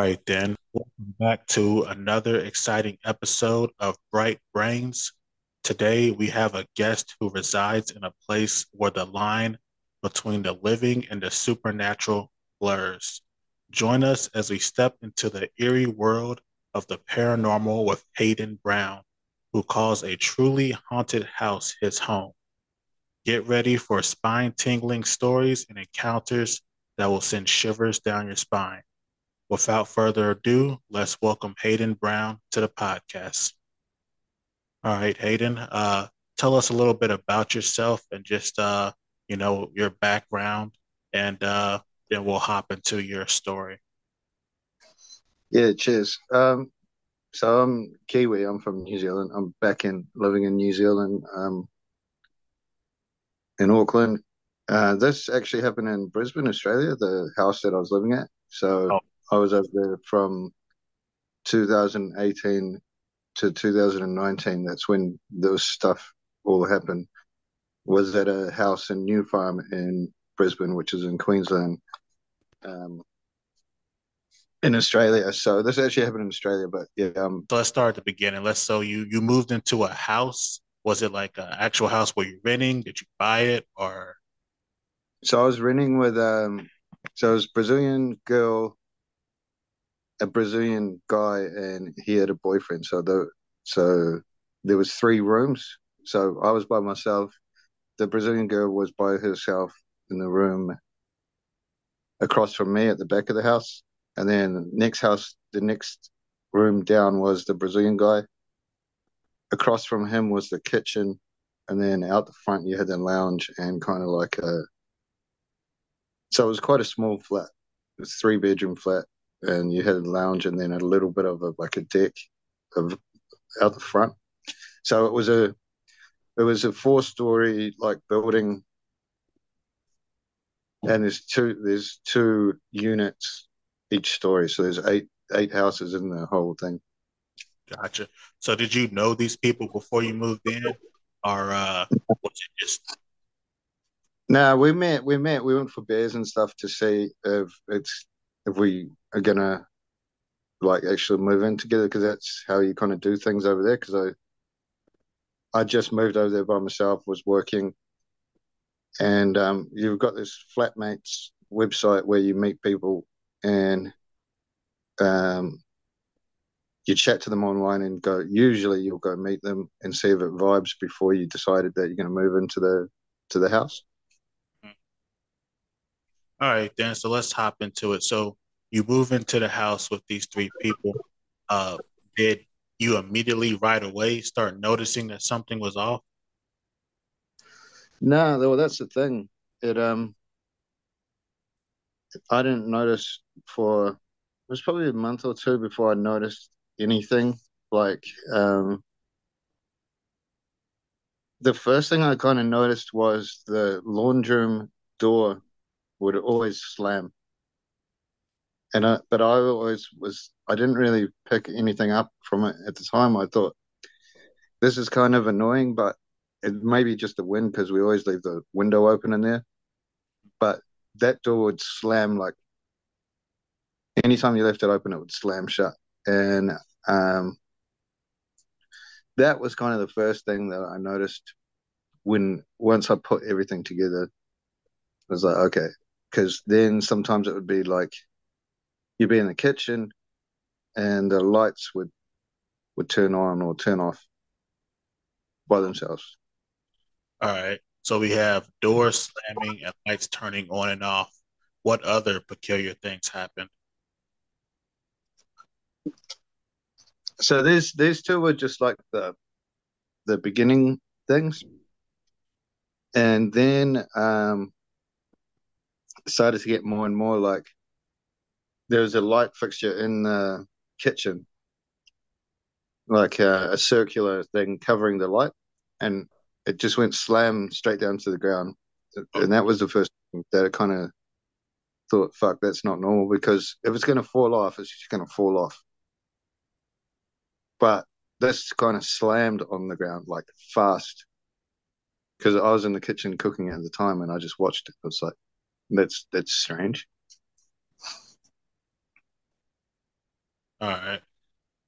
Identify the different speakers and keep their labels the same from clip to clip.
Speaker 1: right, then. Welcome back to another exciting episode of Bright Brainz. Today, we have a guest who resides in a place where the line between the living and the supernatural blurs. Join us as we step into the eerie world of the paranormal with Hayden Brown, who calls a truly haunted house his home. Get ready for spine tingling stories and encounters that will send shivers down your spine. Without further ado, let's welcome Hayden Brown to the podcast. All right, Hayden, uh, tell us a little bit about yourself and just, uh, you know, your background, and uh, then we'll hop into your story.
Speaker 2: Yeah, cheers. Um, so I'm Kiwi. I'm from New Zealand. I'm back in living in New Zealand, um, in Auckland. Uh, this actually happened in Brisbane, Australia, the house that I was living at. So oh. I was over there from 2018 to 2019. That's when those stuff all happened. Was at a house in New Farm in Brisbane, which is in Queensland, um, in Australia. So this actually happened in Australia, but yeah. Um,
Speaker 1: so let's start at the beginning. Let's so you you moved into a house. Was it like an actual house where you're renting? Did you buy it or?
Speaker 2: So I was renting with um, so it was Brazilian girl a Brazilian guy and he had a boyfriend. So the so there was three rooms. So I was by myself. The Brazilian girl was by herself in the room across from me at the back of the house. And then next house, the next room down was the Brazilian guy. Across from him was the kitchen. And then out the front, you had the lounge and kind of like a. So it was quite a small flat. It was three bedroom flat and you had a lounge and then a little bit of a like a deck of out the front. So it was a it was a four story like building and there's two there's two units each story. So there's eight eight houses in the whole thing.
Speaker 1: Gotcha. So did you know these people before you moved in? Or uh was it just
Speaker 2: no, we met. We met. We went for beers and stuff to see if it's if we are gonna like actually move in together because that's how you kind of do things over there. Because I I just moved over there by myself, was working, and um, you've got this flatmates website where you meet people and um, you chat to them online and go. Usually, you'll go meet them and see if it vibes before you decided that you're going to move into the to the house.
Speaker 1: All right, then. So let's hop into it. So you move into the house with these three people. Uh, did you immediately right away start noticing that something was off?
Speaker 2: No, well, that's the thing. It um, I didn't notice for it was probably a month or two before I noticed anything. Like um, the first thing I kind of noticed was the laundry room door would always slam. And I, but I always was, I didn't really pick anything up from it at the time. I thought this is kind of annoying, but it may be just the wind because we always leave the window open in there. But that door would slam like anytime you left it open, it would slam shut. And um, that was kind of the first thing that I noticed when once I put everything together. I was like, okay, because then sometimes it would be like you'd be in the kitchen and the lights would would turn on or turn off by themselves.
Speaker 1: All right. So we have doors slamming and lights turning on and off. What other peculiar things happen?
Speaker 2: So these these two were just like the the beginning things. And then um started to get more and more like there was a light fixture in the kitchen, like a, a circular thing covering the light, and it just went slam straight down to the ground. And that was the first that it kind of thought, fuck, that's not normal because if it's going to fall off, it's just going to fall off. But this kind of slammed on the ground like fast because I was in the kitchen cooking at the time and I just watched it. It was like, that's that's strange.
Speaker 1: All right.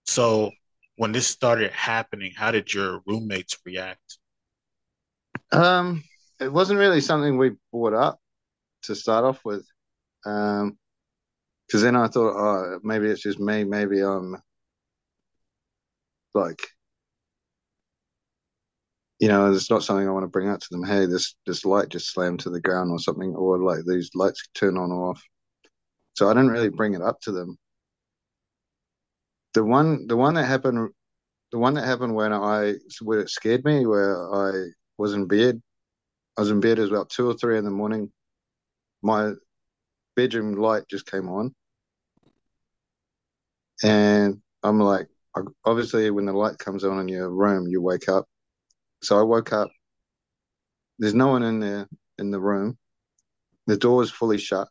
Speaker 1: So when this started happening, how did your roommates react?
Speaker 2: Um, it wasn't really something we brought up to start off with. Um, because then I thought, oh, maybe it's just me. Maybe I'm like, you know, it's not something I want to bring out to them. Hey, this this light just slammed to the ground or something, or like these lights turn on or off. So I didn't really bring it up to them. The one, the one that happened, the one that happened when I, where it scared me, where I was in bed. I was in bed. Was about two or three in the morning. My bedroom light just came on, and I'm like, obviously, when the light comes on in your room, you wake up. So I woke up. There's no one in there in the room. The door is fully shut,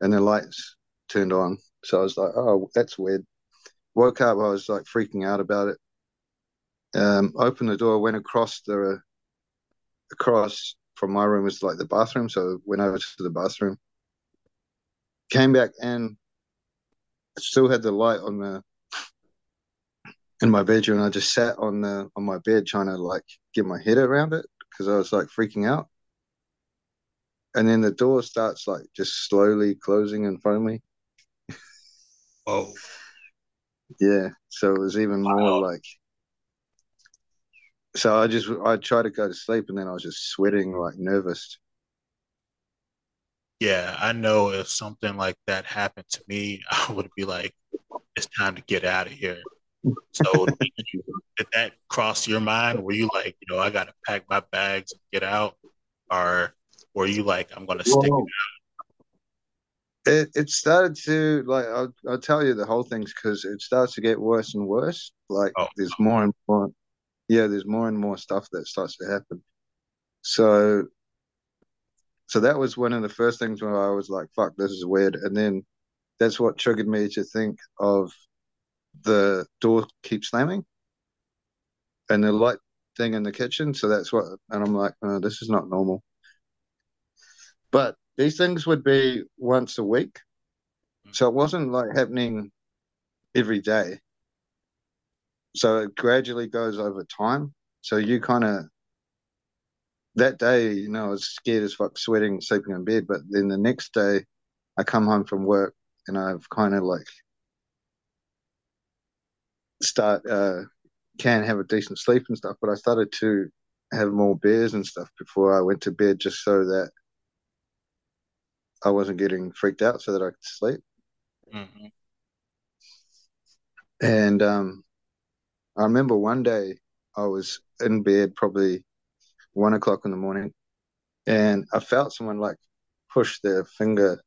Speaker 2: and the lights turned on. So I was like, oh, that's weird. Woke up, I was like freaking out about it. Um, opened the door, went across the across from my room was like the bathroom, so went over to the bathroom. Came back and still had the light on the in my bedroom. I just sat on the on my bed trying to like get my head around it because I was like freaking out. And then the door starts like just slowly closing in front of me.
Speaker 1: Oh.
Speaker 2: Yeah. So it was even wow. more like so I just I tried to go to sleep and then I was just sweating like nervous.
Speaker 1: Yeah, I know if something like that happened to me, I would be like, it's time to get out of here. So did, you, did that cross your mind? Were you like, you know, I got to pack my bags and get out, or were you like, I'm going to stick
Speaker 2: it out? It, it started to like I'll, I'll tell you the whole thing's because it starts to get worse and worse. Like oh. there's more and more, yeah, there's more and more stuff that starts to happen. So, so that was one of the first things where I was like, "Fuck, this is weird," and then that's what triggered me to think of the door keep slamming and the light thing in the kitchen. So that's what, and I'm like, oh, this is not normal. But these things would be once a week. So it wasn't like happening every day. So it gradually goes over time. So you kind of, that day, you know, I was scared as fuck, sweating, sleeping in bed. But then the next day, I come home from work and I've kind of like start uh, can have a decent sleep and stuff. But I started to have more beers and stuff before I went to bed, just so that I wasn't getting freaked out, so that I could sleep. Mm-hmm. And um, I remember one day I was in bed, probably one o'clock in the morning, and I felt someone like push their finger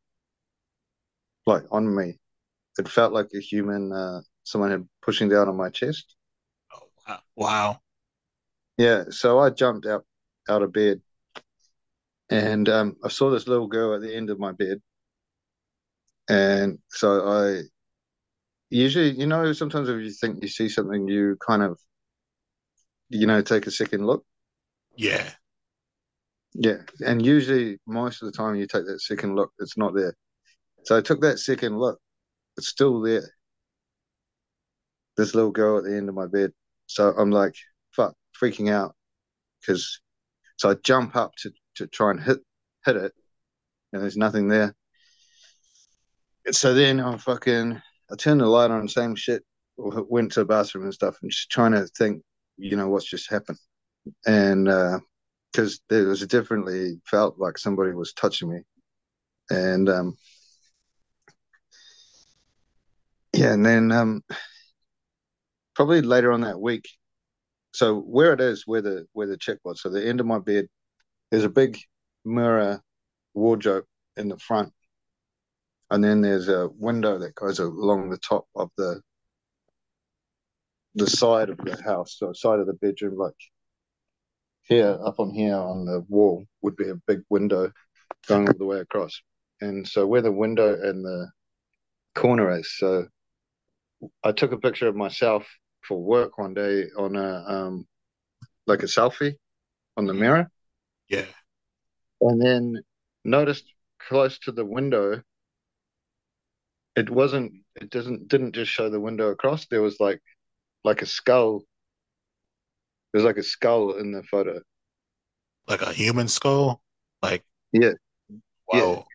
Speaker 2: like on me. It felt like a human uh, someone had pushing down on my chest.
Speaker 1: Oh wow! Wow.
Speaker 2: Yeah, so I jumped out out of bed, and um, I saw this little girl at the end of my bed, and so I usually, you know, sometimes if you think you see something, you kind of, you know, take a second look.
Speaker 1: Yeah.
Speaker 2: Yeah, and usually most of the time you take that second look, it's not there. So I took that second look, it's still there this little girl at the end of my bed. So I'm like, fuck, freaking out. Cause so I jump up to, to try and hit hit it, and there's nothing there. And so then I'm fucking I turned the light on, same shit, went to the bathroom and stuff, and just trying to think, you know, what's just happened. And because uh, there was differently felt like somebody was touching me. And um yeah, and then um probably later on that week. So where it is, where the where the chick was, so the end of my bed, there's a big mirror wardrobe in the front, and then there's a window that goes along the top of the the side of the house, so side of the bedroom, like here up on here on the wall would be a big window going all the way across. And so where the window and the corner is, so I took a picture of myself for work one day on a um like a selfie on the mirror.
Speaker 1: Yeah.
Speaker 2: And then noticed close to the window it wasn't. It doesn't didn't just show the window across. There was like like a skull. There's like a skull in the photo.
Speaker 1: Like a human skull? Like
Speaker 2: Yeah,
Speaker 1: whoa.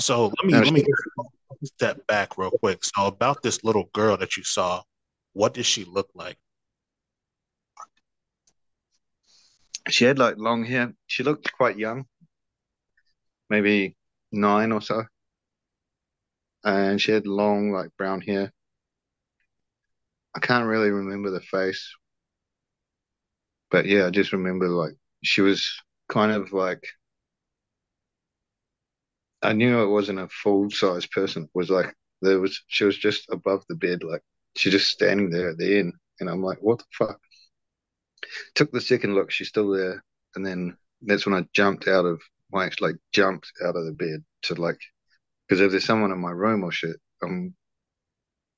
Speaker 1: So let me
Speaker 2: yeah.
Speaker 1: let me step back real quick. So about this little girl that you saw, what did she look like?
Speaker 2: She had like long hair. She looked quite young, maybe nine or so, and she had long like brown hair. I can't really remember the face, but yeah, I just remember like she was kind of like I knew it wasn't a full size person. It was like there was she was just above the bed, like she just standing there at the end, and I'm like, what the fuck? Took the second look, she's still there, and then that's when I jumped out of I actually like jumped out of the bed to like because if there's someone in my room or shit, I'm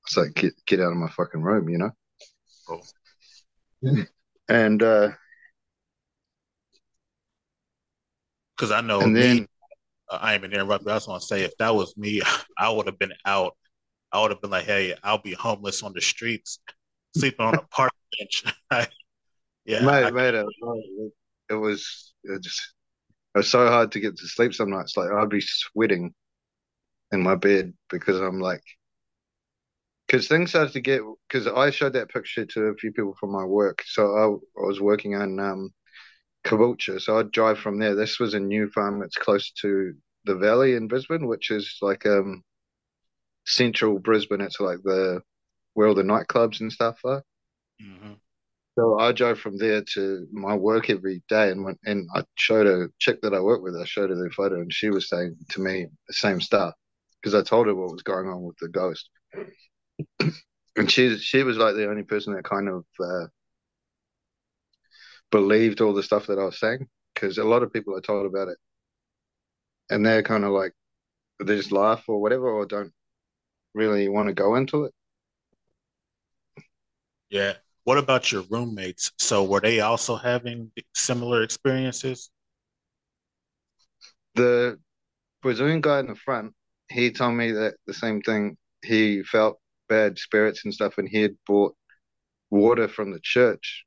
Speaker 2: it's like get get out of my fucking room, you know.
Speaker 1: Oh,
Speaker 2: And uh
Speaker 1: because I know
Speaker 2: and
Speaker 1: me,
Speaker 2: then
Speaker 1: uh, I ain't been interrupted. I just want to say if that was me, I would have been out. I would have been like, hey, I'll be homeless on the streets, sleeping on a park bench. yeah,
Speaker 2: mate,
Speaker 1: I,
Speaker 2: mate, it, it was it just it was so hard to get to sleep some nights. Like I'd be sweating in my bed because I'm like because things started to get because I showed that picture to a few people from my work. So I, I was working on um Caboolture, so I'd drive from there. This was a new farm that's close to the valley in Brisbane, which is like um central Brisbane. It's like the where all the nightclubs and stuff are.
Speaker 1: mhm.
Speaker 2: So I drove from there to my work every day, and when, and I showed a chick that I worked with. I showed her the photo, and she was saying to me the same stuff because I told her what was going on with the ghost, and she she was like the only person that kind of uh, believed all the stuff that I was saying because a lot of people I told about it, and they're kind of like they just laugh or whatever, or don't really want to go into it.
Speaker 1: yeah. What about your roommates? So were they also having similar experiences?
Speaker 2: The Brazilian guy in the front, he told me that the same thing. He felt bad spirits and stuff, and he had bought water from the church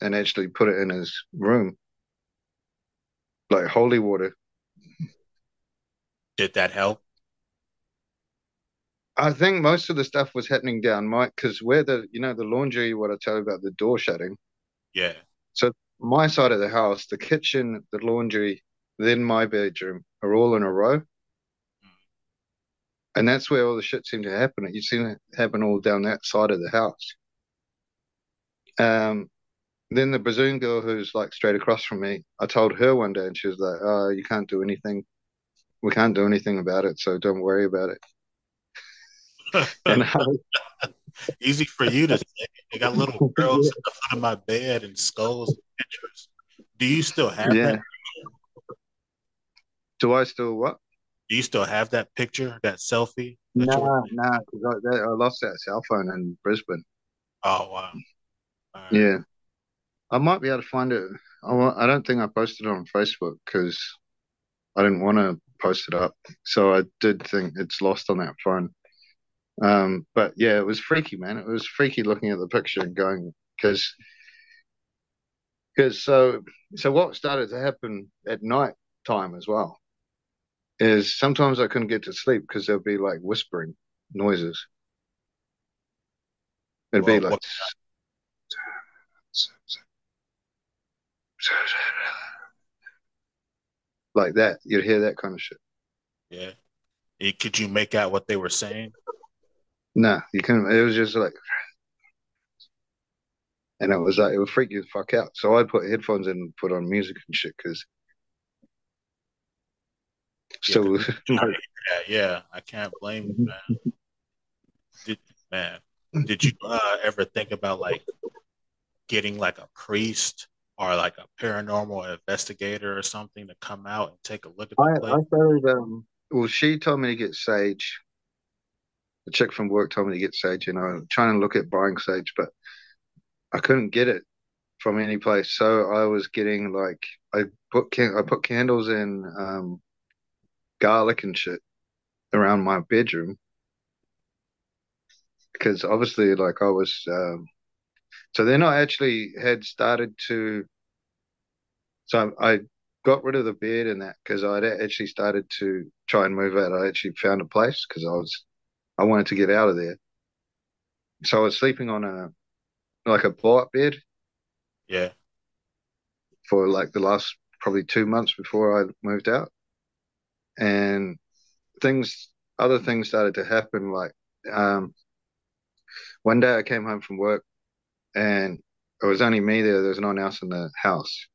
Speaker 2: and actually put it in his room, like holy water.
Speaker 1: Did that help?
Speaker 2: I think most of the stuff was happening down Mike because where the you know the laundry, what I tell you about the door shutting.
Speaker 1: Yeah.
Speaker 2: So my side of the house, the kitchen, the laundry, then my bedroom are all in a row, and that's where all the shit seemed to happen. You seen it happen all down that side of the house. Um, then the Brazilian girl who's like straight across from me, I told her one day, and she was like, "Oh, you can't do anything. We can't do anything about it, so don't worry about it." And I,
Speaker 1: Easy for you to say. They got little girls at the foot of my bed and skulls and pictures. Do you still have
Speaker 2: yeah,
Speaker 1: that?
Speaker 2: do I still what?
Speaker 1: Do you still have that picture, that selfie that you?
Speaker 2: Nah, nah, because I, I lost that cell phone in Brisbane.
Speaker 1: Oh wow. Right.
Speaker 2: Yeah, I might be able to find it. I, I don't think I posted it on Facebook because I didn't want to post it up. So I did think it's lost on that phone. Um, but yeah, it was freaky, man. It was freaky looking at the picture and going because because so so what started to happen at night time as well is sometimes I couldn't get to sleep because there'd be like whispering noises. It'd be like like that. You'd hear that kind of shit.
Speaker 1: Yeah. Eh, Could you make out what they were saying?
Speaker 2: Nah, you couldn't. It was just like, and it was like it would freak you the fuck out. So I'd put headphones in and put on music and shit because so
Speaker 1: you heard that. Yeah, I can't blame you, man. Did man, did you uh, ever think about like getting like a priest or like a paranormal investigator or something to come out and take a look at the
Speaker 2: I
Speaker 1: place?
Speaker 2: I started um. Well, she told me to get sage. The chick from work told me to get sage, I was trying to look at buying sage, but I couldn't get it from any place. So I was getting like I put can I put candles in um garlic and shit around my bedroom, because obviously, like I was, um, so then I actually had started to, so I got rid of the bed and that because I'd actually started to try and move out. I actually found a place because I was, I wanted to get out of there. So I was sleeping on a, like a blow-up bed.
Speaker 1: Yeah.
Speaker 2: For like the last probably two months before I moved out, and things, other things started to happen. Like, um, one day I came home from work and it was only me there. There was no one else in the house.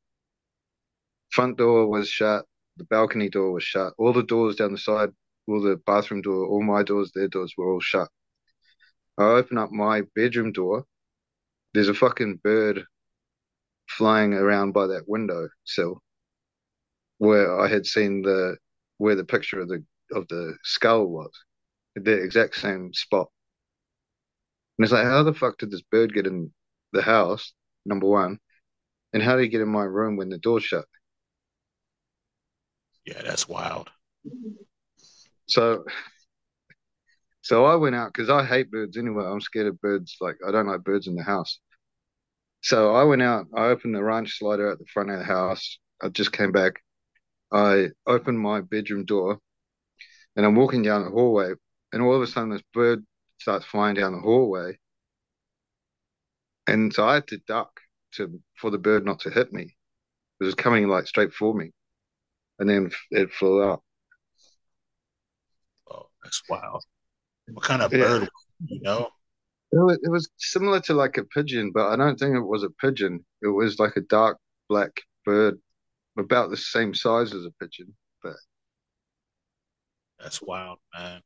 Speaker 2: Front door was shut. The balcony door was shut. All the doors down the side, all the bathroom door, all my doors, their doors were all shut. I open up my bedroom door. There's a fucking bird flying around by that window sill where I had seen the where the picture of the of the skull was. The exact same spot. And it's like, how the fuck did this bird get in the house? Number one, and how did he get in my room when the door's shut?
Speaker 1: Yeah, that's wild.
Speaker 2: So, so I went out because I hate birds anyway. I'm scared of birds. Like I don't like birds in the house. So I went out. I opened the ranch slider at the front of the house. I just came back. I opened my bedroom door, and I'm walking down the hallway, and all of a sudden this bird starts flying down the hallway. And so I had to duck to for the bird not to hit me. It was coming like straight for me. And then it flew up.
Speaker 1: That's wild. What kind of yeah. bird, you know?
Speaker 2: It was, it was similar to like a pigeon, but I don't think it was a pigeon. It was like a dark black bird, about the same size as a pigeon. But
Speaker 1: that's wild, man.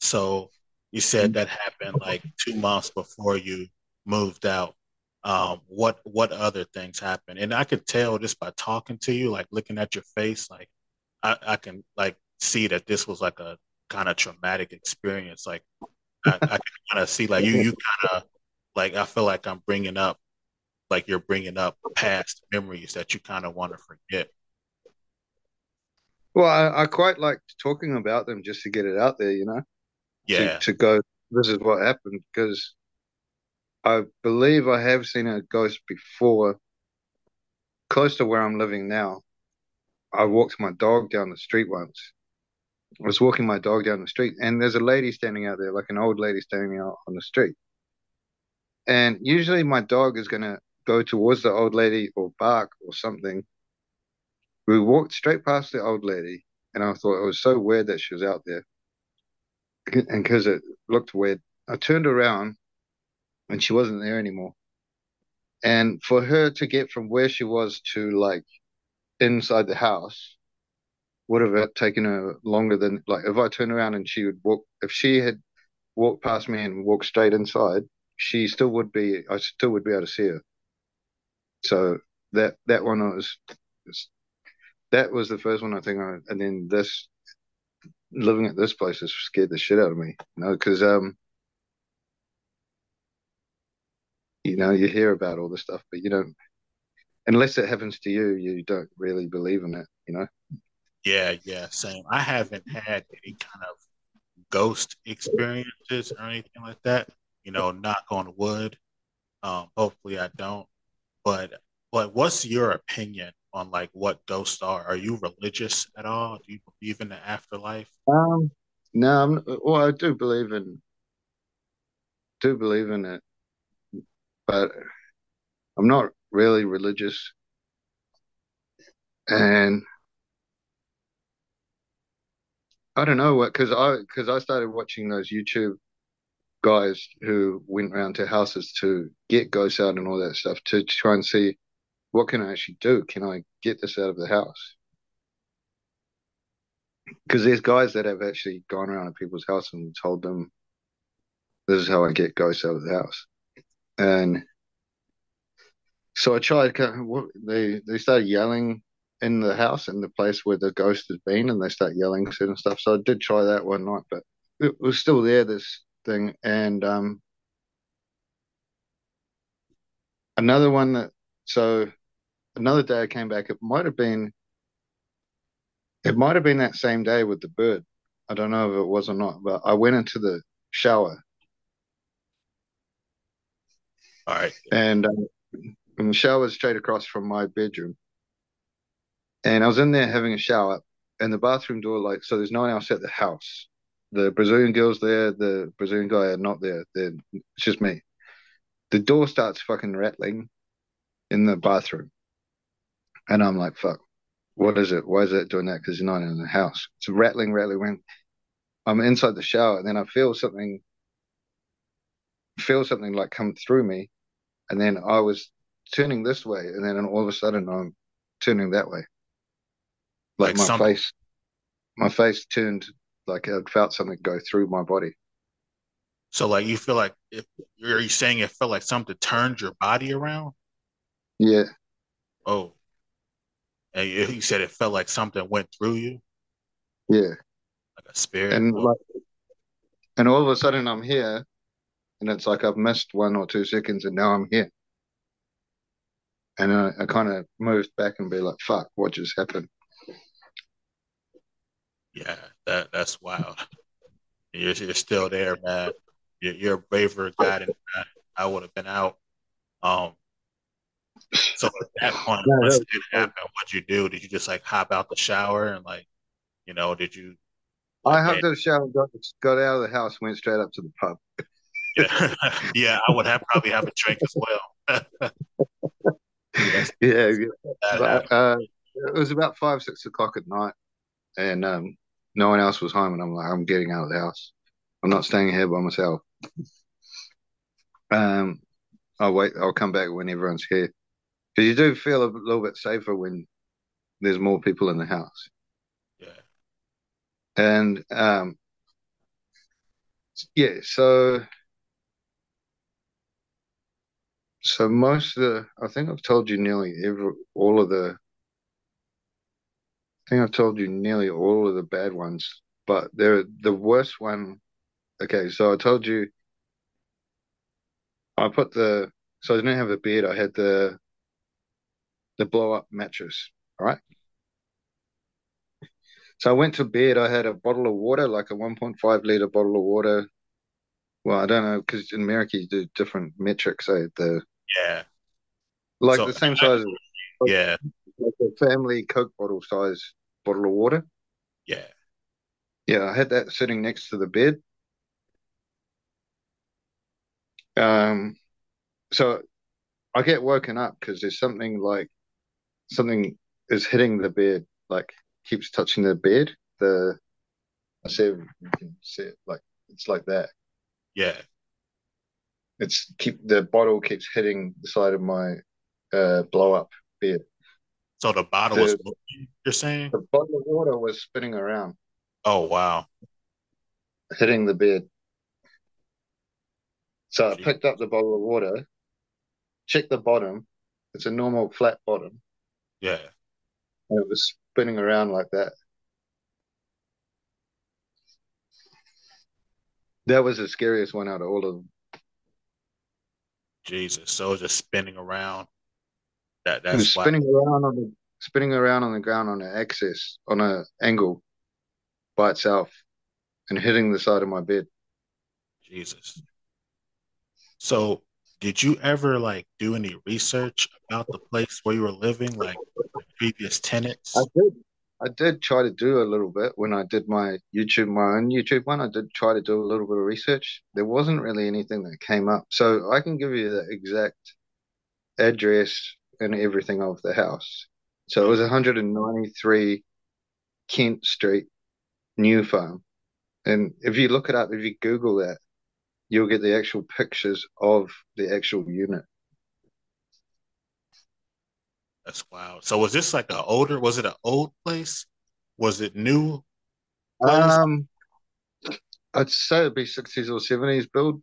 Speaker 1: So you said that happened like two months before you moved out. Um, what what other things happened? And I could tell just by talking to you, like looking at your face, like I, I can like see that this was like a kind of traumatic experience. Like I, I can kind of see like you you kind of like I feel like I'm bringing up like you're bringing up past memories that you kind of want to forget.
Speaker 2: Well, I, I, quite like talking about them just to get it out there, you know
Speaker 1: yeah.
Speaker 2: to, to go, this is what happened because I believe I have seen a ghost before close to where I'm living now. I walked my dog down the street once. I was walking my dog down the street, and there's a lady standing out there, like an old lady standing out on the street. And usually, my dog is going to go towards the old lady or bark or something. We walked straight past the old lady, and I thought it was so weird that she was out there and because it looked weird, I turned around and she wasn't there anymore. And for her to get from where she was to like inside the house would have taken her longer than like if I turned around and she would walk if she had walked past me and walked straight inside, she still would be I still would be able to see her. So that that one was that was the first one I think I and then this living at this place has scared the shit out of me. You know, because um, you know, you hear about all this stuff, but you don't. Unless it happens to you, you don't really believe in it. You know.
Speaker 1: Yeah, yeah, same. I haven't had any kind of ghost experiences or anything like that. You know, knock on wood. Um, hopefully I don't. But but what's your opinion on like what ghosts are? Are you religious at all? Do you believe in the afterlife?
Speaker 2: Um, no, I'm, well, I do believe in, do believe in it, but I'm not really religious, and I don't know what because I because I started watching those YouTube guys who went around to houses to get ghosts out and all that stuff to try and see what can I actually do? Can I get this out of the house? Because there's guys that have actually gone around to people's house and told them, "This is how I get ghosts out of the house," and so I tried. They they started yelling in the house in the place where the ghost has been, and they start yelling certain stuff. So I did try that one night, but it was still there. This thing, and um, another one that so another day I came back. It might have been it might have been that same day with the bird. I don't know if it was or not, but I went into the shower
Speaker 1: All right.
Speaker 2: and, um, and the shower was straight across from my bedroom. And I was in there having a shower, and the bathroom door, like, so there's no one else at the house. The Brazilian girl's there, the Brazilian guy are not there. They're, it's just me. The door starts fucking rattling in the bathroom. And I'm like, fuck, what is it? Why is it doing that? Because you're not in the house. It's rattling, rattling. When I'm inside the shower, and then I feel something, feel something like come through me. And then I was turning this way, and then all of a sudden I'm turning that way. Like,
Speaker 1: Like
Speaker 2: my
Speaker 1: something-
Speaker 2: face, my face turned like I felt something go through my body.
Speaker 1: So like you feel like if are you saying it felt like something turned your body around?
Speaker 2: Yeah,
Speaker 1: Oh. And you, you said it felt like something went through you,
Speaker 2: yeah.
Speaker 1: like a spirit.
Speaker 2: and
Speaker 1: Oh,
Speaker 2: like and all of a sudden I'm here and it's like I've missed one or two seconds and now I'm here and I, I kind of moved back and be like fuck what just happened
Speaker 1: yeah, that that's wild. You're you're still there, man. You're, you're a braver guy than I, I would have been out. Um. So at that point, once
Speaker 2: that
Speaker 1: it happened, what'd you do? Did you just like hop out the shower and like, you know, did you?
Speaker 2: I hopped out the shower got, got out of the house went straight up to the pub
Speaker 1: Yeah, yeah, I would have probably have a drink as well. Yes,
Speaker 2: yeah, yeah. But, uh, it was about five six o'clock at night and um no one else was home and I'm like I'm getting out of the house. I'm not staying here by myself. Um I'll wait I'll come back when everyone's here. Because you do feel a little bit safer when there's more people in the house.
Speaker 1: Yeah,
Speaker 2: and um yeah so so most of the i think i've told you nearly every all of the think i've told you nearly all of the bad ones but they're the worst one okay so i told you i put the so i didn't have a bed i had the the blow up mattress all right? So i went to bed i had a bottle of water like a 1.5 liter bottle of water. Well i don't know because in america you do different metrics eh? the
Speaker 1: yeah,
Speaker 2: like
Speaker 1: So-
Speaker 2: the same size as
Speaker 1: yeah,
Speaker 2: like a family Coke bottle size bottle of water.
Speaker 1: yeah.
Speaker 2: Yeah, I had that sitting next to the bed. Um, so I get woken up because there's something like something is hitting the bed, like keeps touching the bed. The I see you can see it like it's like that.
Speaker 1: Yeah,
Speaker 2: It's keep the bottle keeps hitting the side of my uh blow up bed.
Speaker 1: So the bottle was
Speaker 2: The-
Speaker 1: moving, you're saying?
Speaker 2: The bottle of water was spinning around,
Speaker 1: Oh wow.
Speaker 2: hitting the bed. So I picked up the bottle of water, checked the bottom. It's a normal flat bottom,
Speaker 1: Yeah.
Speaker 2: and it was spinning around like that. That was the scariest one out of all of them.
Speaker 1: Jesus. So it's just spinning around. That that's
Speaker 2: spinning around on the spinning around on the ground on an axis on an angle by itself, and hitting the side of my bed.
Speaker 1: Jesus. So did you ever like do any research about the place where you were living, like previous tenants?
Speaker 2: I did. I did try to do a little bit when I did my YouTube, my own YouTube one. I did try to do a little bit of research. There wasn't really anything that came up. So I can give you the exact address and everything of the house. So it was 193 Kent Street, New Farm. And if you look it up, if you Google that, you'll get the actual pictures of the actual unit.
Speaker 1: That's wild. So was this like an older, was it an old place? Was it new place?
Speaker 2: Um, I'd say it'd be 60s or 70s build,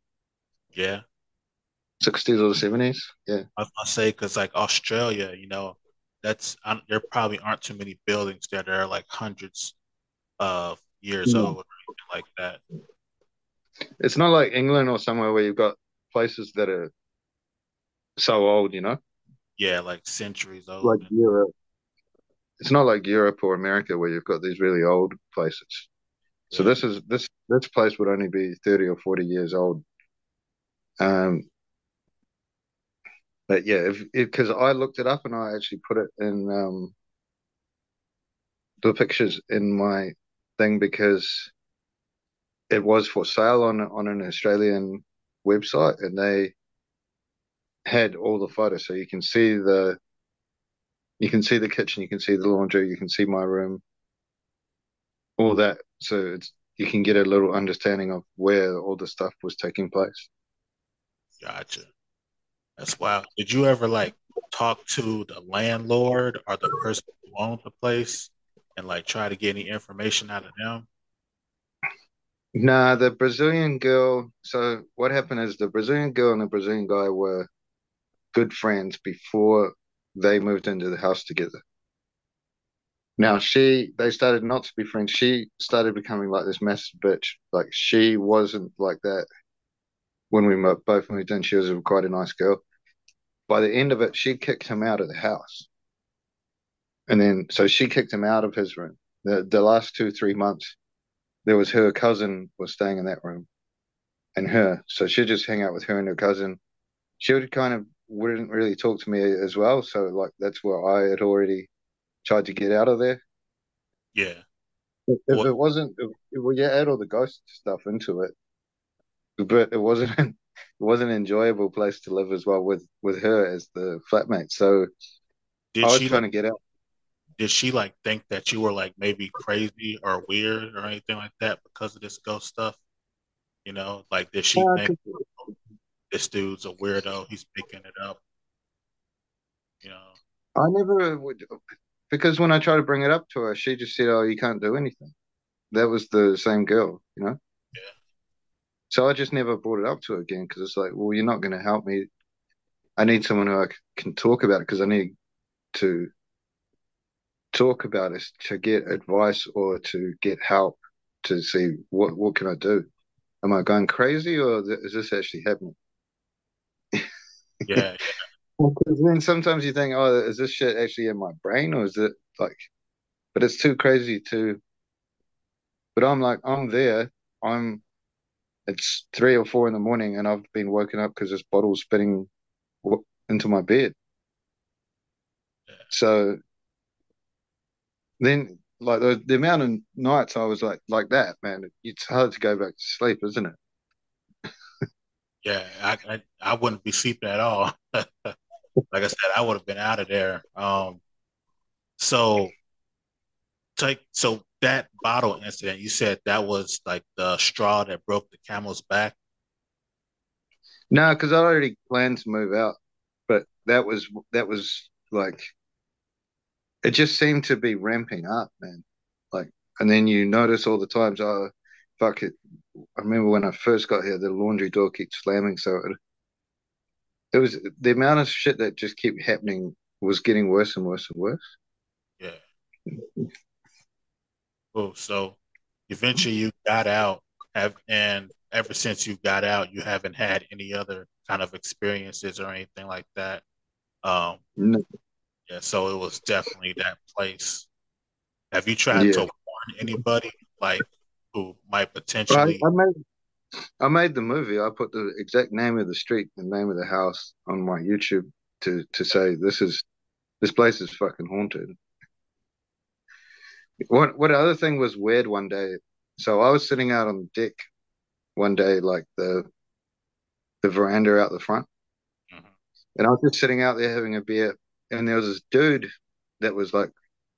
Speaker 1: Yeah.
Speaker 2: 60s or 70s. Yeah.
Speaker 1: I was say because like Australia, you know, that's I, there probably aren't too many buildings there that are like hundreds of years
Speaker 2: No.
Speaker 1: old or anything like that.
Speaker 2: It's not like England or somewhere where you've got places that are so old, you know,
Speaker 1: Yeah, like centuries old.
Speaker 2: like Europe. It's not like Europe or America where you've got these really old places. So
Speaker 1: Yeah.
Speaker 2: this is this this place would only be 30 or 40 years old. Um but yeah, because I looked it up and I actually put it in um, the pictures in my thing because it was for sale on on an Australian website and they had all the photos. So you can see the you can see the kitchen you can see the laundry you can see my room all that. So it's you can get a little understanding of where all the stuff was taking place.
Speaker 1: Gotcha. That's wild. Did you ever like talk to the landlord or the person who owned the place and like try to get any information out of them?
Speaker 2: nah the brazilian girl so what happened is the brazilian girl and the brazilian guy were good friends before they moved into the house together. Now she they started not to be friends. She started becoming like this massive bitch. Like she wasn't like that when we both moved in. She was quite a nice girl by the end of it she kicked him out of the house. And then so she kicked him out of his room. The, the last two three months there was her cousin was staying in that room and her. So she'd just hang out with her and her cousin. She would kind of wouldn't really talk to me as well. So like that's where i had already tried to get out of there.
Speaker 1: Yeah.
Speaker 2: if it wasn't if, well yeah add all the ghost stuff into it but it wasn't it wasn't an enjoyable place to live as well with with her as the flatmate so
Speaker 1: Did
Speaker 2: i was
Speaker 1: she
Speaker 2: trying to get out
Speaker 1: did she like think that you were like maybe crazy or weird or anything like that because of this ghost stuff? You know, like did she
Speaker 2: Uh,
Speaker 1: think this dude's a weirdo? He's picking it up. You know,
Speaker 2: i never would because when i tried to bring it up to her she just said oh you can't do anything that was the same girl you know so i just never brought it up to her again because it's like well you're not going to help me i need someone who I can talk about it because i need to talk about it to get advice or to get help to see what what can I do. Am I going crazy or is this actually happening?
Speaker 1: yeah,
Speaker 2: Because then sometimes you think, oh, is this shit actually in my brain or is it like? But it's too crazy to. But I'm like, I'm there. I'm. It's three or four in the morning, and I've been woken up because this bottle's spitting w- into my bed. So then, like the the amount of nights I was like like that, man, it's hard to go back to sleep, isn't it?
Speaker 1: yeah. I, I I wouldn't be sleeping at all. Like I said, I would have been out of there. Um, so take so that bottle incident, you said that was like the straw that broke the camel's back.
Speaker 2: No, because I already planned to move out, but that was that was like it just seemed to be ramping up, man. Like, and then you notice all the times, oh, fuck it. I remember when I first got here, the laundry door keeps slamming, so it, it was the amount of shit that just kept happening was getting worse and worse and worse.
Speaker 1: Yeah. Cool. So eventually you got out, have and ever since you got out, you haven't had any other kind of experiences or anything like that. Um,
Speaker 2: No,
Speaker 1: yeah, so it was definitely that place. Have you tried to warn anybody like who might
Speaker 2: I,
Speaker 1: potentially
Speaker 2: I made I made the movie. I put the exact name of the street, the name of the house on my YouTube to to say this is this place is fucking haunted. What what other thing was weird one day? So I was sitting out on the deck one day, like the the veranda out the front,
Speaker 1: Mhm.
Speaker 2: and I was just sitting out there having a beer, and there was this dude that was like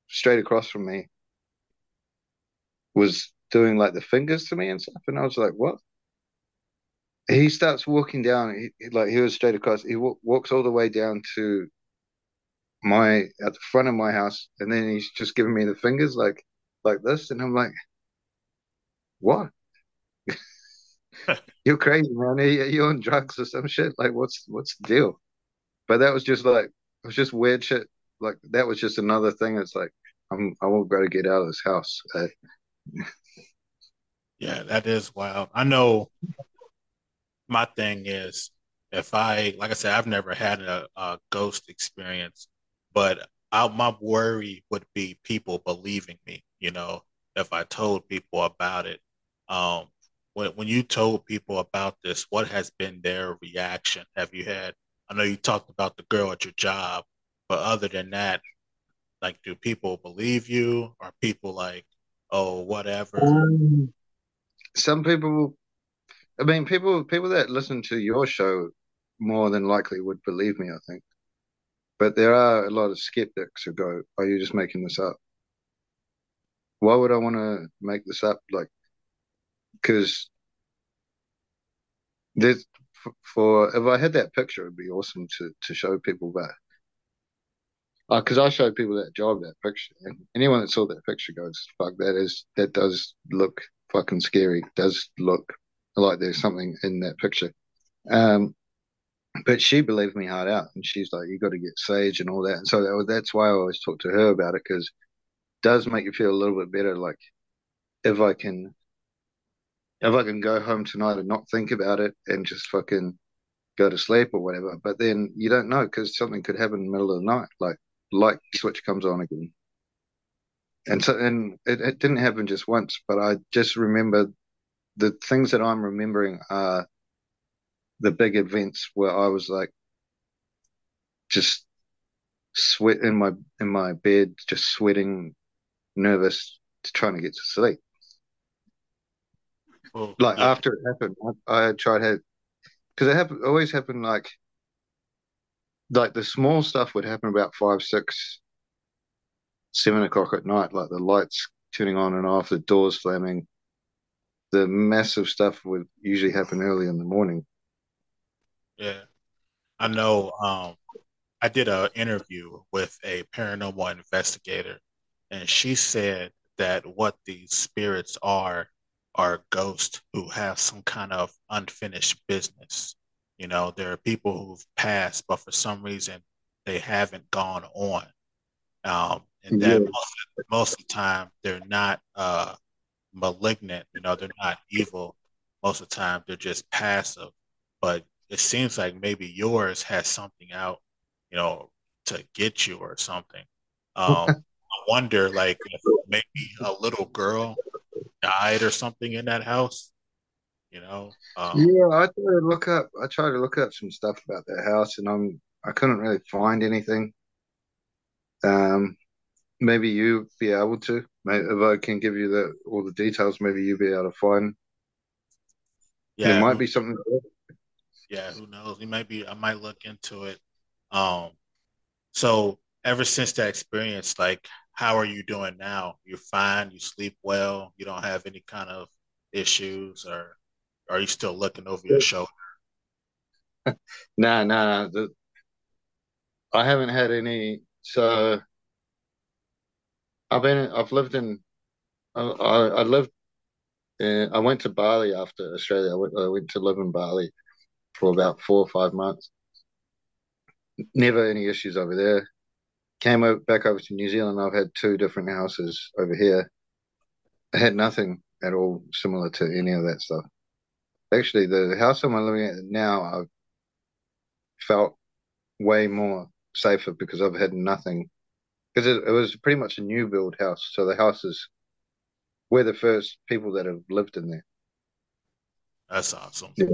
Speaker 2: straight across from me, was doing like the fingers to me and stuff, and I was like, what? He starts walking down, he, like he was straight across. He wa- walks all the way down to my at the front of my house, and then he's just giving me the fingers like like this, and I'm like, what? You're crazy, man. Are you, on drugs or some shit? Like, what's what's the deal? But that was just like it was just weird shit. Like that was just another thing. It's like I'm I won't go to get out of this house.
Speaker 1: Yeah, that is wild. I know my thing is if I, like I said, I've never had a, a ghost experience, but I, my worry would be people believing me, you know, if I told people about it. Um, when, when you told people about this, what has been their reaction? Have you had I know you talked about the girl at your job, but other than that, like, do people believe you? Are people like, oh, whatever?
Speaker 2: Um, some people, I mean, people people that listen to your show more than likely would believe me, I think. But there are a lot of skeptics who go, "Are you just making this up?" Why would I want to make this up? Like, because there's for if I had that picture, it'd be awesome to to show people that. Because uh, I showed people that job that picture, and anyone that saw that picture goes, "Fuck, that is that does look fucking scary. Does look like there's something in that picture." Um, but she believed me hard out, and she's like, "You got to get sage and all that." And so that, that's why I always talk to her about it because does make you feel a little bit better. Like if I can, if I can go home tonight and not think about it and just fucking go to sleep or whatever. But then you don't know because something could happen in the middle of the night, like light switch comes on again. And so, and it, it didn't happen just once, but I just remember the things that I'm remembering are the big events where I was like just sweat in my in my bed, just sweating, nervous, trying to get to sleep. Oh, like yeah. after it happened, I, I tried had because it happened always happened like like the small stuff would happen about five, six, seven o'clock at night, like the lights turning on and off, the doors slamming. The massive stuff would usually happen early in the morning.
Speaker 1: Yeah. I know um, I did an interview with a paranormal investigator, and she said that what these spirits are are ghosts who have some kind of unfinished business. You know, there are people who've passed, but for some reason they haven't gone on. Um, and that yeah. most, of, most, of the time they're not uh, malignant, you know, they're not evil. Most of the time they're just passive. But it seems like maybe yours has something out, you know, to get you or something. Um, I wonder, like, if maybe a little girl died or something in that house. You know.
Speaker 2: Um, yeah, I tried to look up. I tried to look up some stuff about that house, and I'm I couldn't really find anything. Um, maybe you be able to. Maybe if I can give you the all the details, maybe you'll be able to find. Yeah, there might be something
Speaker 1: yeah, who knows? We might be. I might look into it. Um, so ever since that experience, like, how are you doing now? You're fine. You sleep well. You don't have any kind of issues, or are you still looking over your shoulder?
Speaker 2: nah, nah. The, I haven't had any. So I've been. I've lived in. I, I, lived. In, I went to Bali after Australia. I went, I went to live in Bali for about four or five months. Never any issues over there. Came over, back over to New Zealand. I've had two different houses over here. I had nothing at all similar to any of that stuff. Actually, the house I'm living at now, I've felt way more safer because I've had nothing. Because it, it was pretty much a new build house, so the house is we're the first people that have lived in there.
Speaker 1: That's awesome. Yeah.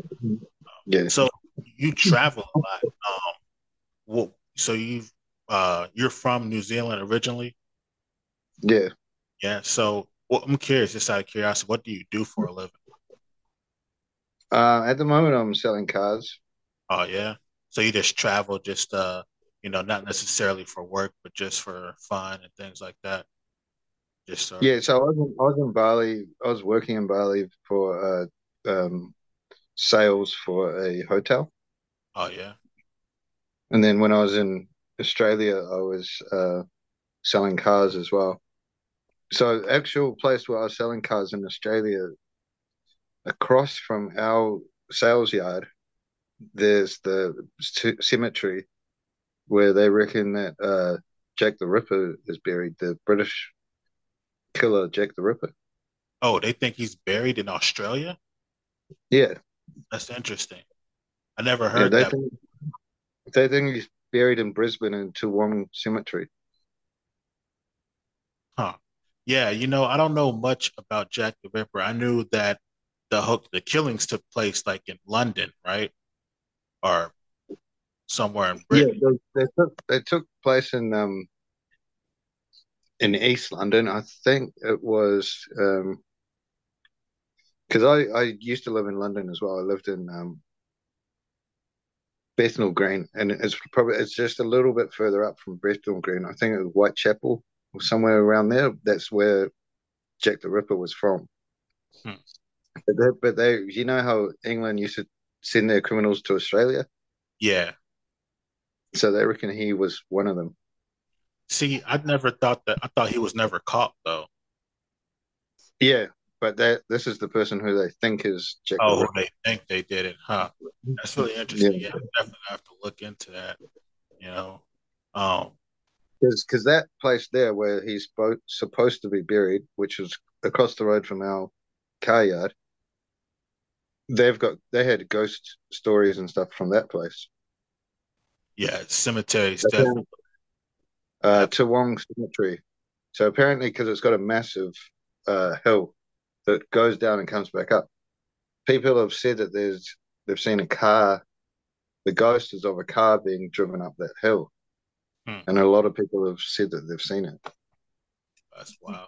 Speaker 1: Yeah. So you travel a lot. Um, well, so you uh, you're from New Zealand originally.
Speaker 2: Yeah.
Speaker 1: Yeah. So well, I'm curious, just out of curiosity, what do you do for a living?
Speaker 2: Uh, at the moment, I'm selling cars.
Speaker 1: Oh yeah. So you just travel, just uh, you know, not necessarily for work, but just for fun and things like that.
Speaker 2: Just uh, yeah. So I was in, I was in Bali. I was working in Bali for uh, um, sales for a hotel.
Speaker 1: Oh yeah.
Speaker 2: And then when I was in Australia, I was uh, selling cars as well. So actual place where I was selling cars in Australia, across from our sales yard, there's the c- cemetery where they reckon that uh, Jack the Ripper is buried. The British killer Jack the Ripper.
Speaker 1: Oh, they think he's buried in Australia.
Speaker 2: Yeah,
Speaker 1: that's interesting. I never heard yeah, they that. Think,
Speaker 2: they think he's buried in Brisbane in Toowong Cemetery.
Speaker 1: Huh. Yeah, you know, I don't know much about Jack the Ripper. I knew that the hook the killings took place like in London, right? Or somewhere in
Speaker 2: Yeah,
Speaker 1: Britain.
Speaker 2: they, they took they took place in um in East London. I think it was um because I I used to live in London as well. I lived in um Bethnal Green, and it's probably it's just a little bit further up from Bethnal Green. I think it was Whitechapel or somewhere around there. That's where Jack the Ripper was from.
Speaker 1: Hmm.
Speaker 2: But they, but they, you know how England used to send their criminals to Australia,
Speaker 1: Yeah.
Speaker 2: so they reckon he was one of them.
Speaker 1: See, I never thought that. I thought he was never caught though.
Speaker 2: Yeah, but that this is the person who they think is Jack the
Speaker 1: Oh,
Speaker 2: Ripper.
Speaker 1: they think they did it, huh? That's really interesting.
Speaker 2: Yeah.
Speaker 1: Yeah, I definitely have to look into that. You know, um,
Speaker 2: because that place there where he's bo- supposed to be buried, which is across the road from our car yard, they've got they had ghost stories and stuff from that place.
Speaker 1: yeah,
Speaker 2: cemetery
Speaker 1: definitely.
Speaker 2: Uh, Toowong Cemetery. So apparently, because it's got a massive uh, hill that goes down and comes back up, people have said that there's they've seen a car, the ghost is of a car being driven up that hill,
Speaker 1: Hmm.
Speaker 2: and a lot of people have said that they've seen it.
Speaker 1: That's wild.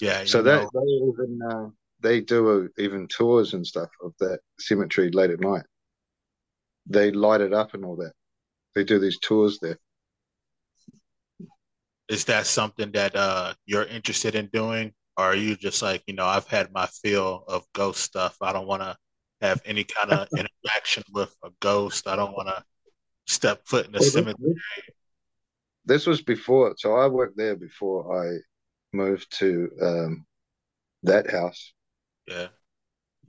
Speaker 1: Yeah,
Speaker 2: So that
Speaker 1: know,
Speaker 2: they even uh, they do uh even tours and stuff of that cemetery late at night. They light it up and all that. They do these tours there.
Speaker 1: is that something that uh you're interested in doing, or are you just like, you know, I've had my fill of ghost stuff. I don't want to have any kind of interaction with a ghost. I don't want to step foot in the cemetery.
Speaker 2: this was before, so I worked there before I moved to um, that house.
Speaker 1: Yeah,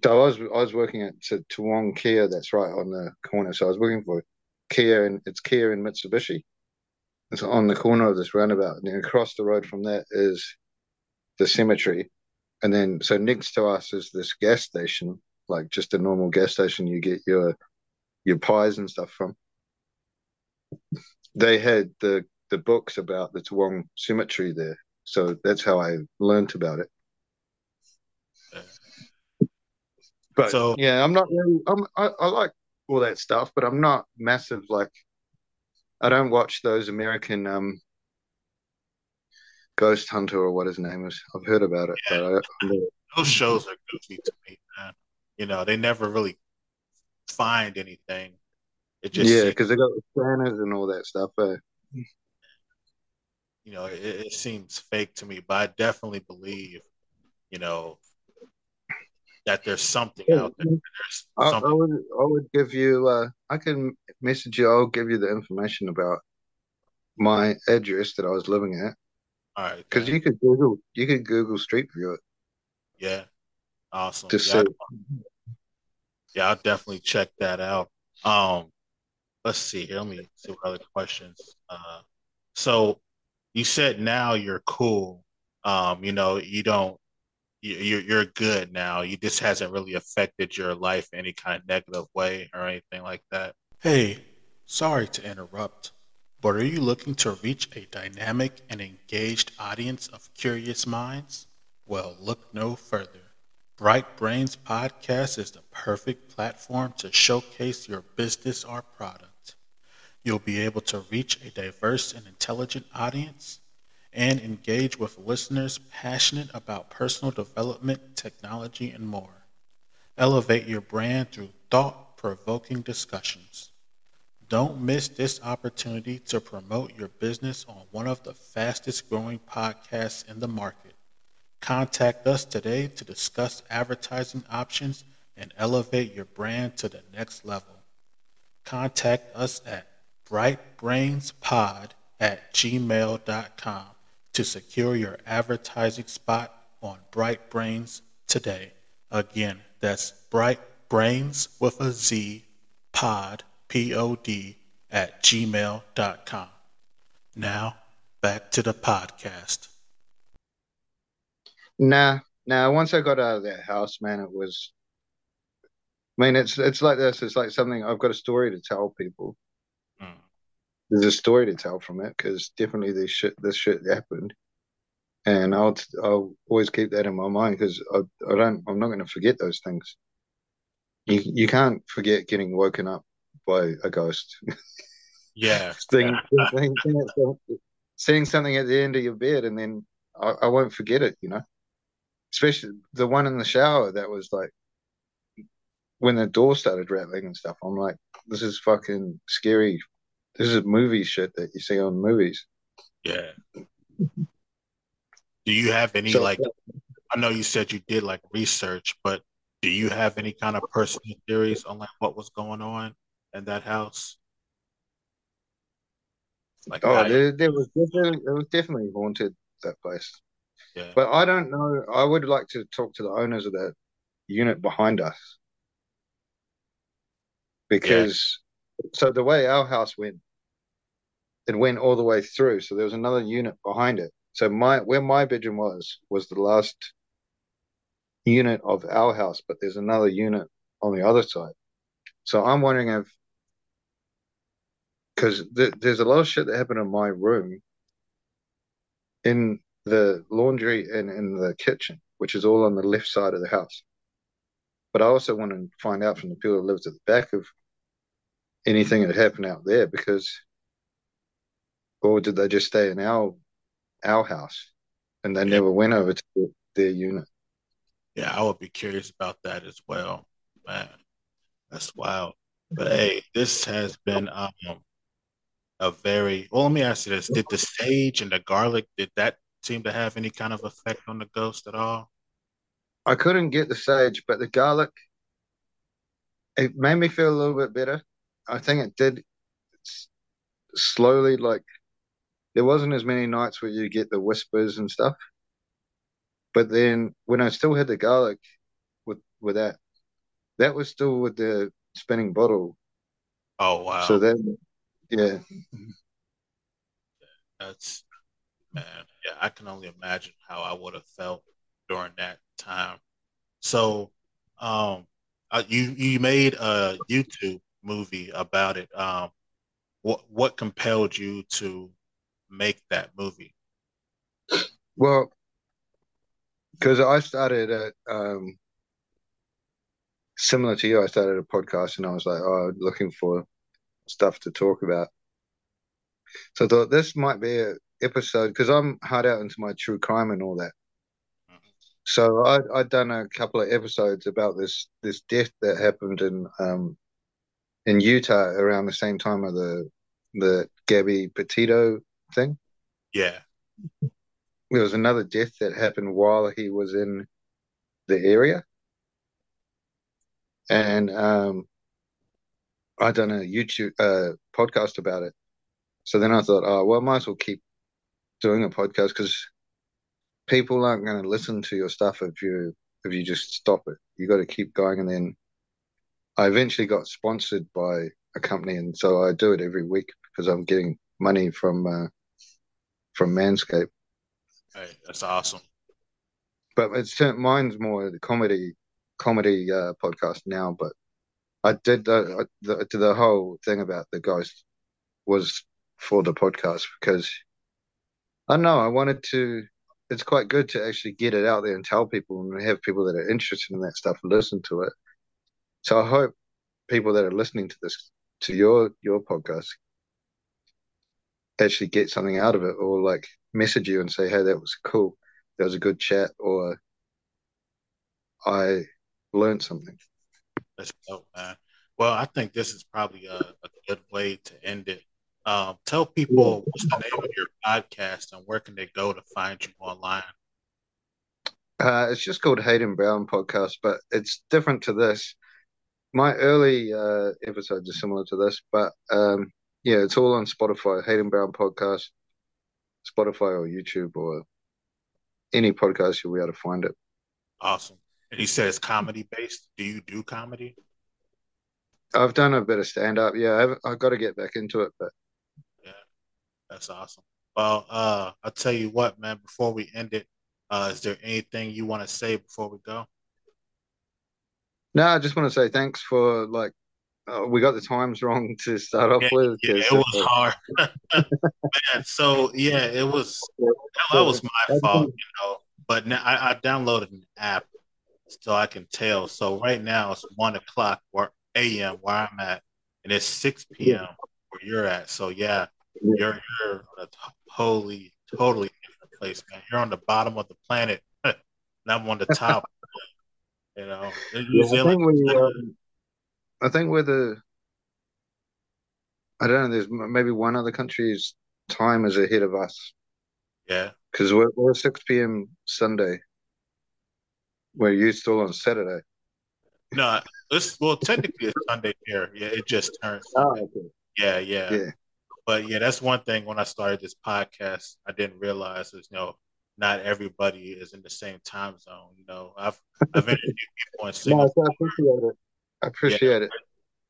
Speaker 2: So I was I was working at to Toowong Kia. That's right on the corner. So I was working for Kia, and it's Kia and Mitsubishi. It's on the corner of this roundabout, and across the road from that is the cemetery, and then so next to us is this gas station, like just a normal gas station you get your your pies and stuff from. They had the the books about the Toowong Cemetery there, so that's how I learnt about it. But
Speaker 1: So-
Speaker 2: yeah, I'm not really. I'm, I I like all that stuff, but I'm not massive. Like, I don't watch those American um Ghost Hunter or what his name is. I've heard about it, but I,
Speaker 1: those shows are goofy to me, man. You know, they never really find anything. It just,
Speaker 2: yeah, because they got the scanners and all that stuff. Uh,
Speaker 1: you know, it, it seems fake to me. But I definitely believe, you know, that there's something out there. There's
Speaker 2: I, I would I would give you. Uh, I can message you. I'll give you the information about my address that I was living at
Speaker 1: All right,
Speaker 2: because you could Google you could Google Street View it
Speaker 1: yeah, awesome.
Speaker 2: to
Speaker 1: Yeah,
Speaker 2: see.
Speaker 1: yeah, I'll definitely check that out. Um, let's see here. Let me see what other questions. Uh, so you said now you're cool. Um, you know, you don't. You, you're you're good now. You just hasn't really affected your life in any kind of negative way or anything like that. Hey, sorry to interrupt, but are you looking to reach a dynamic and engaged audience of curious minds? Well, look no further. Bright Brainz Podcast is the perfect platform to showcase your business or product. You'll be able to reach a diverse and intelligent audience and engage with listeners passionate about personal development, technology, and more. Elevate your brand through thought provoking discussions. Don't miss this opportunity to promote your business on one of the fastest growing podcasts in the market. Contact us today to discuss advertising options and elevate your brand to the next level. Contact us at brightbrainzpod at gmail.com to secure your advertising spot on Bright Brainz today. Again, that's Bright Brainz with a Z pod, P O D, at gmail.com. Now, back to the podcast.
Speaker 2: Nah, nah. Once I got out of that house, man, it was. I mean, it's it's like this. It's like something I've got a story to tell people.
Speaker 1: Mm.
Speaker 2: There's a story to tell from it because definitely this shit this shit happened, and I'll I'll always keep that in my mind because I I don't I'm not going to forget those things. You you can't forget getting woken up by a ghost.
Speaker 1: Yeah.
Speaker 2: Seeing, seeing, seeing something at the end of your bed, and then I, I won't forget it. You know, especially the one in the shower that was like when the door started rattling and stuff. I'm like, this is fucking scary. This is movie shit that you see on movies.
Speaker 1: Yeah. Do you have any
Speaker 2: So
Speaker 1: like I know you said you did like research, but do you have any kind of personal theories on like what was going on in that house? Like
Speaker 2: Oh, there, there was definitely it was definitely haunted that place.
Speaker 1: yeah,
Speaker 2: But I don't know. I would like to talk to the owners of that unit behind us
Speaker 1: yeah,
Speaker 2: because so the way our house went, it went all the way through. So there was another unit behind it. So my where my bedroom was was the last unit of our house, but there's another unit on the other side. So I'm wondering if because th- there's a lot of shit that happened in my room in the laundry and in the kitchen, which is all on the left side of the house. But I also want to find out from the people that lived at the back of anything that happened out there because, or did they just stay in our our house and they
Speaker 1: yeah,
Speaker 2: never went over to their unit?
Speaker 1: yeah. I would be curious about that as well. Man, that's wild. But hey, this has been um a very well. Let me ask you this: Did the sage and the garlic did that seem to have any kind of effect on the ghost at all?
Speaker 2: I couldn't get the sage, but the garlic it made me feel a little bit better. I think it did slowly, like there wasn't as many nights where you get the whispers and stuff. But then when I still had the garlic with with that, that was still with the spinning bottle.
Speaker 1: Oh wow!
Speaker 2: So then, yeah,
Speaker 1: that's man. Yeah, I can only imagine how I would have felt during that time. So, um, uh, you you made a YouTube movie about it. Um, what what compelled you to make that movie?
Speaker 2: well, because I started at um similar to you, I started a podcast and I was like, oh, looking for stuff to talk about. So I thought this might be a episode because I'm hard out into my true crime and all that. So I I'd done a couple of episodes about this this death that happened in um in Utah around the same time of the the Gabby Petito thing.
Speaker 1: Yeah,
Speaker 2: There was another death that happened while he was in the area, and um I done a YouTube uh podcast about it. So then I thought, oh well, I might as well keep doing a podcast because people aren't going to listen to your stuff if you if you just stop it. You got to keep going, and then I eventually got sponsored by a company, and so I do it every week because I'm getting money from uh, from Manscaped.
Speaker 1: hey, that's awesome.
Speaker 2: But it's mine's more the comedy comedy uh, podcast now. But I did the, the the whole thing about the ghost was for the podcast because I know I wanted to. It's quite good to actually get it out there and tell people and have people that are interested in that stuff listen to it. So I hope people that are listening to this to your your podcast actually get something out of it or like message you and say, hey, that was cool. That was a good chat or I learned something.
Speaker 1: That's dope, man. Well, I think this is probably a, a good way to end it. Um, tell people what's the name of your podcast and where can they go to find you online?
Speaker 2: Uh, it's just called Hayden Brown Podcast, but it's different to this. My early uh, episodes are similar to this, but um, yeah, it's all on Spotify, Hayden Brown Podcast, Spotify or YouTube or any podcast you'll be able to find it.
Speaker 1: Awesome. And he says comedy based. Do you do comedy?
Speaker 2: I've done a bit of stand up. Yeah, I've, I've got to get back into it, but
Speaker 1: Yeah, that's awesome. Well, uh, I'll tell you what, man, before we end it, uh, is there anything you want to say before we go?
Speaker 2: no, I just want to say thanks for like, uh, we got the times wrong to start off
Speaker 1: Yeah,
Speaker 2: with
Speaker 1: yeah, it was hard. Man, so yeah, it was that was my fault, you know. But now I, I downloaded an app so I can tell. So right now it's one o'clock or AM where I'm at, and it's 6 p.m. where you're at. So yeah, you're you're a totally totally different place, man. You're on the bottom of the planet, and I'm on the top. you know,
Speaker 2: Yeah, I think we, um, I think we're the, I don't know, there's maybe one other country's time is ahead of us
Speaker 1: Yeah.
Speaker 2: because we're, we're 6 p.m. Sunday, where you still on Saturday.
Speaker 1: No, it's well technically it's Sunday here. Yeah, it just turned
Speaker 2: Oh, okay.
Speaker 1: Yeah, yeah.
Speaker 2: Yeah.
Speaker 1: But yeah, that's one thing when I started this podcast, I didn't realize is you know, not everybody is in the same time zone. You know, I've I've interviewed people in Singapore.
Speaker 2: No, I appreciate it. I appreciate it.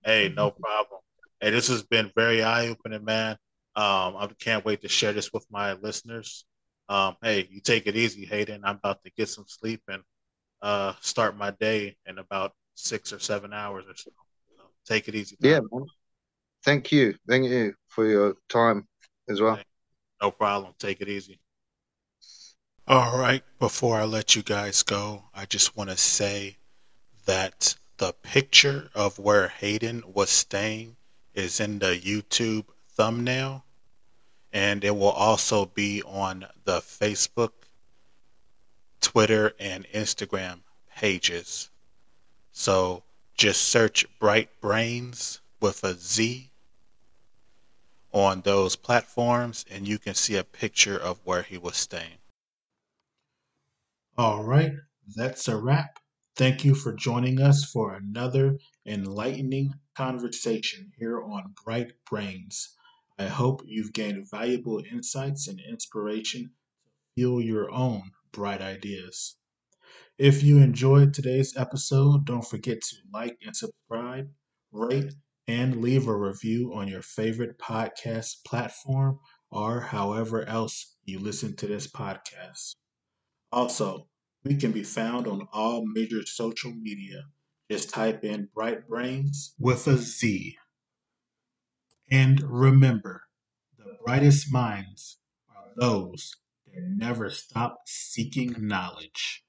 Speaker 1: Hey, no problem. Hey, this has been very eye opening, man. Um, I can't wait to share this with my listeners. Um, hey, you take it easy, Hayden. I'm about to get some sleep and uh start my day in about six or seven hours or so. So take it easy.
Speaker 2: Yeah,
Speaker 1: man.
Speaker 2: man. Thank you. Thank you for your time as well.
Speaker 1: No problem. Take it easy. All right. Before I let you guys go, I just want to say that the picture of where Hayden was staying is in the YouTube thumbnail, and it will also be on the Facebook, Twitter, and Instagram pages. So just search Bright Brainz with a Z on those platforms, and you can see a picture of where he was staying. All right, that's a wrap. Thank you for joining us for another enlightening conversation here on Bright Brainz. I hope you've gained valuable insights and inspiration to fuel your own bright ideas. If you enjoyed today's episode, don't forget to like and subscribe, rate, and leave a review on your favorite podcast platform or however else you listen to this podcast. Also, we can be found on all major social media. Just type in Bright Brainz with a Z. And remember, the brightest minds are those that never stop seeking knowledge.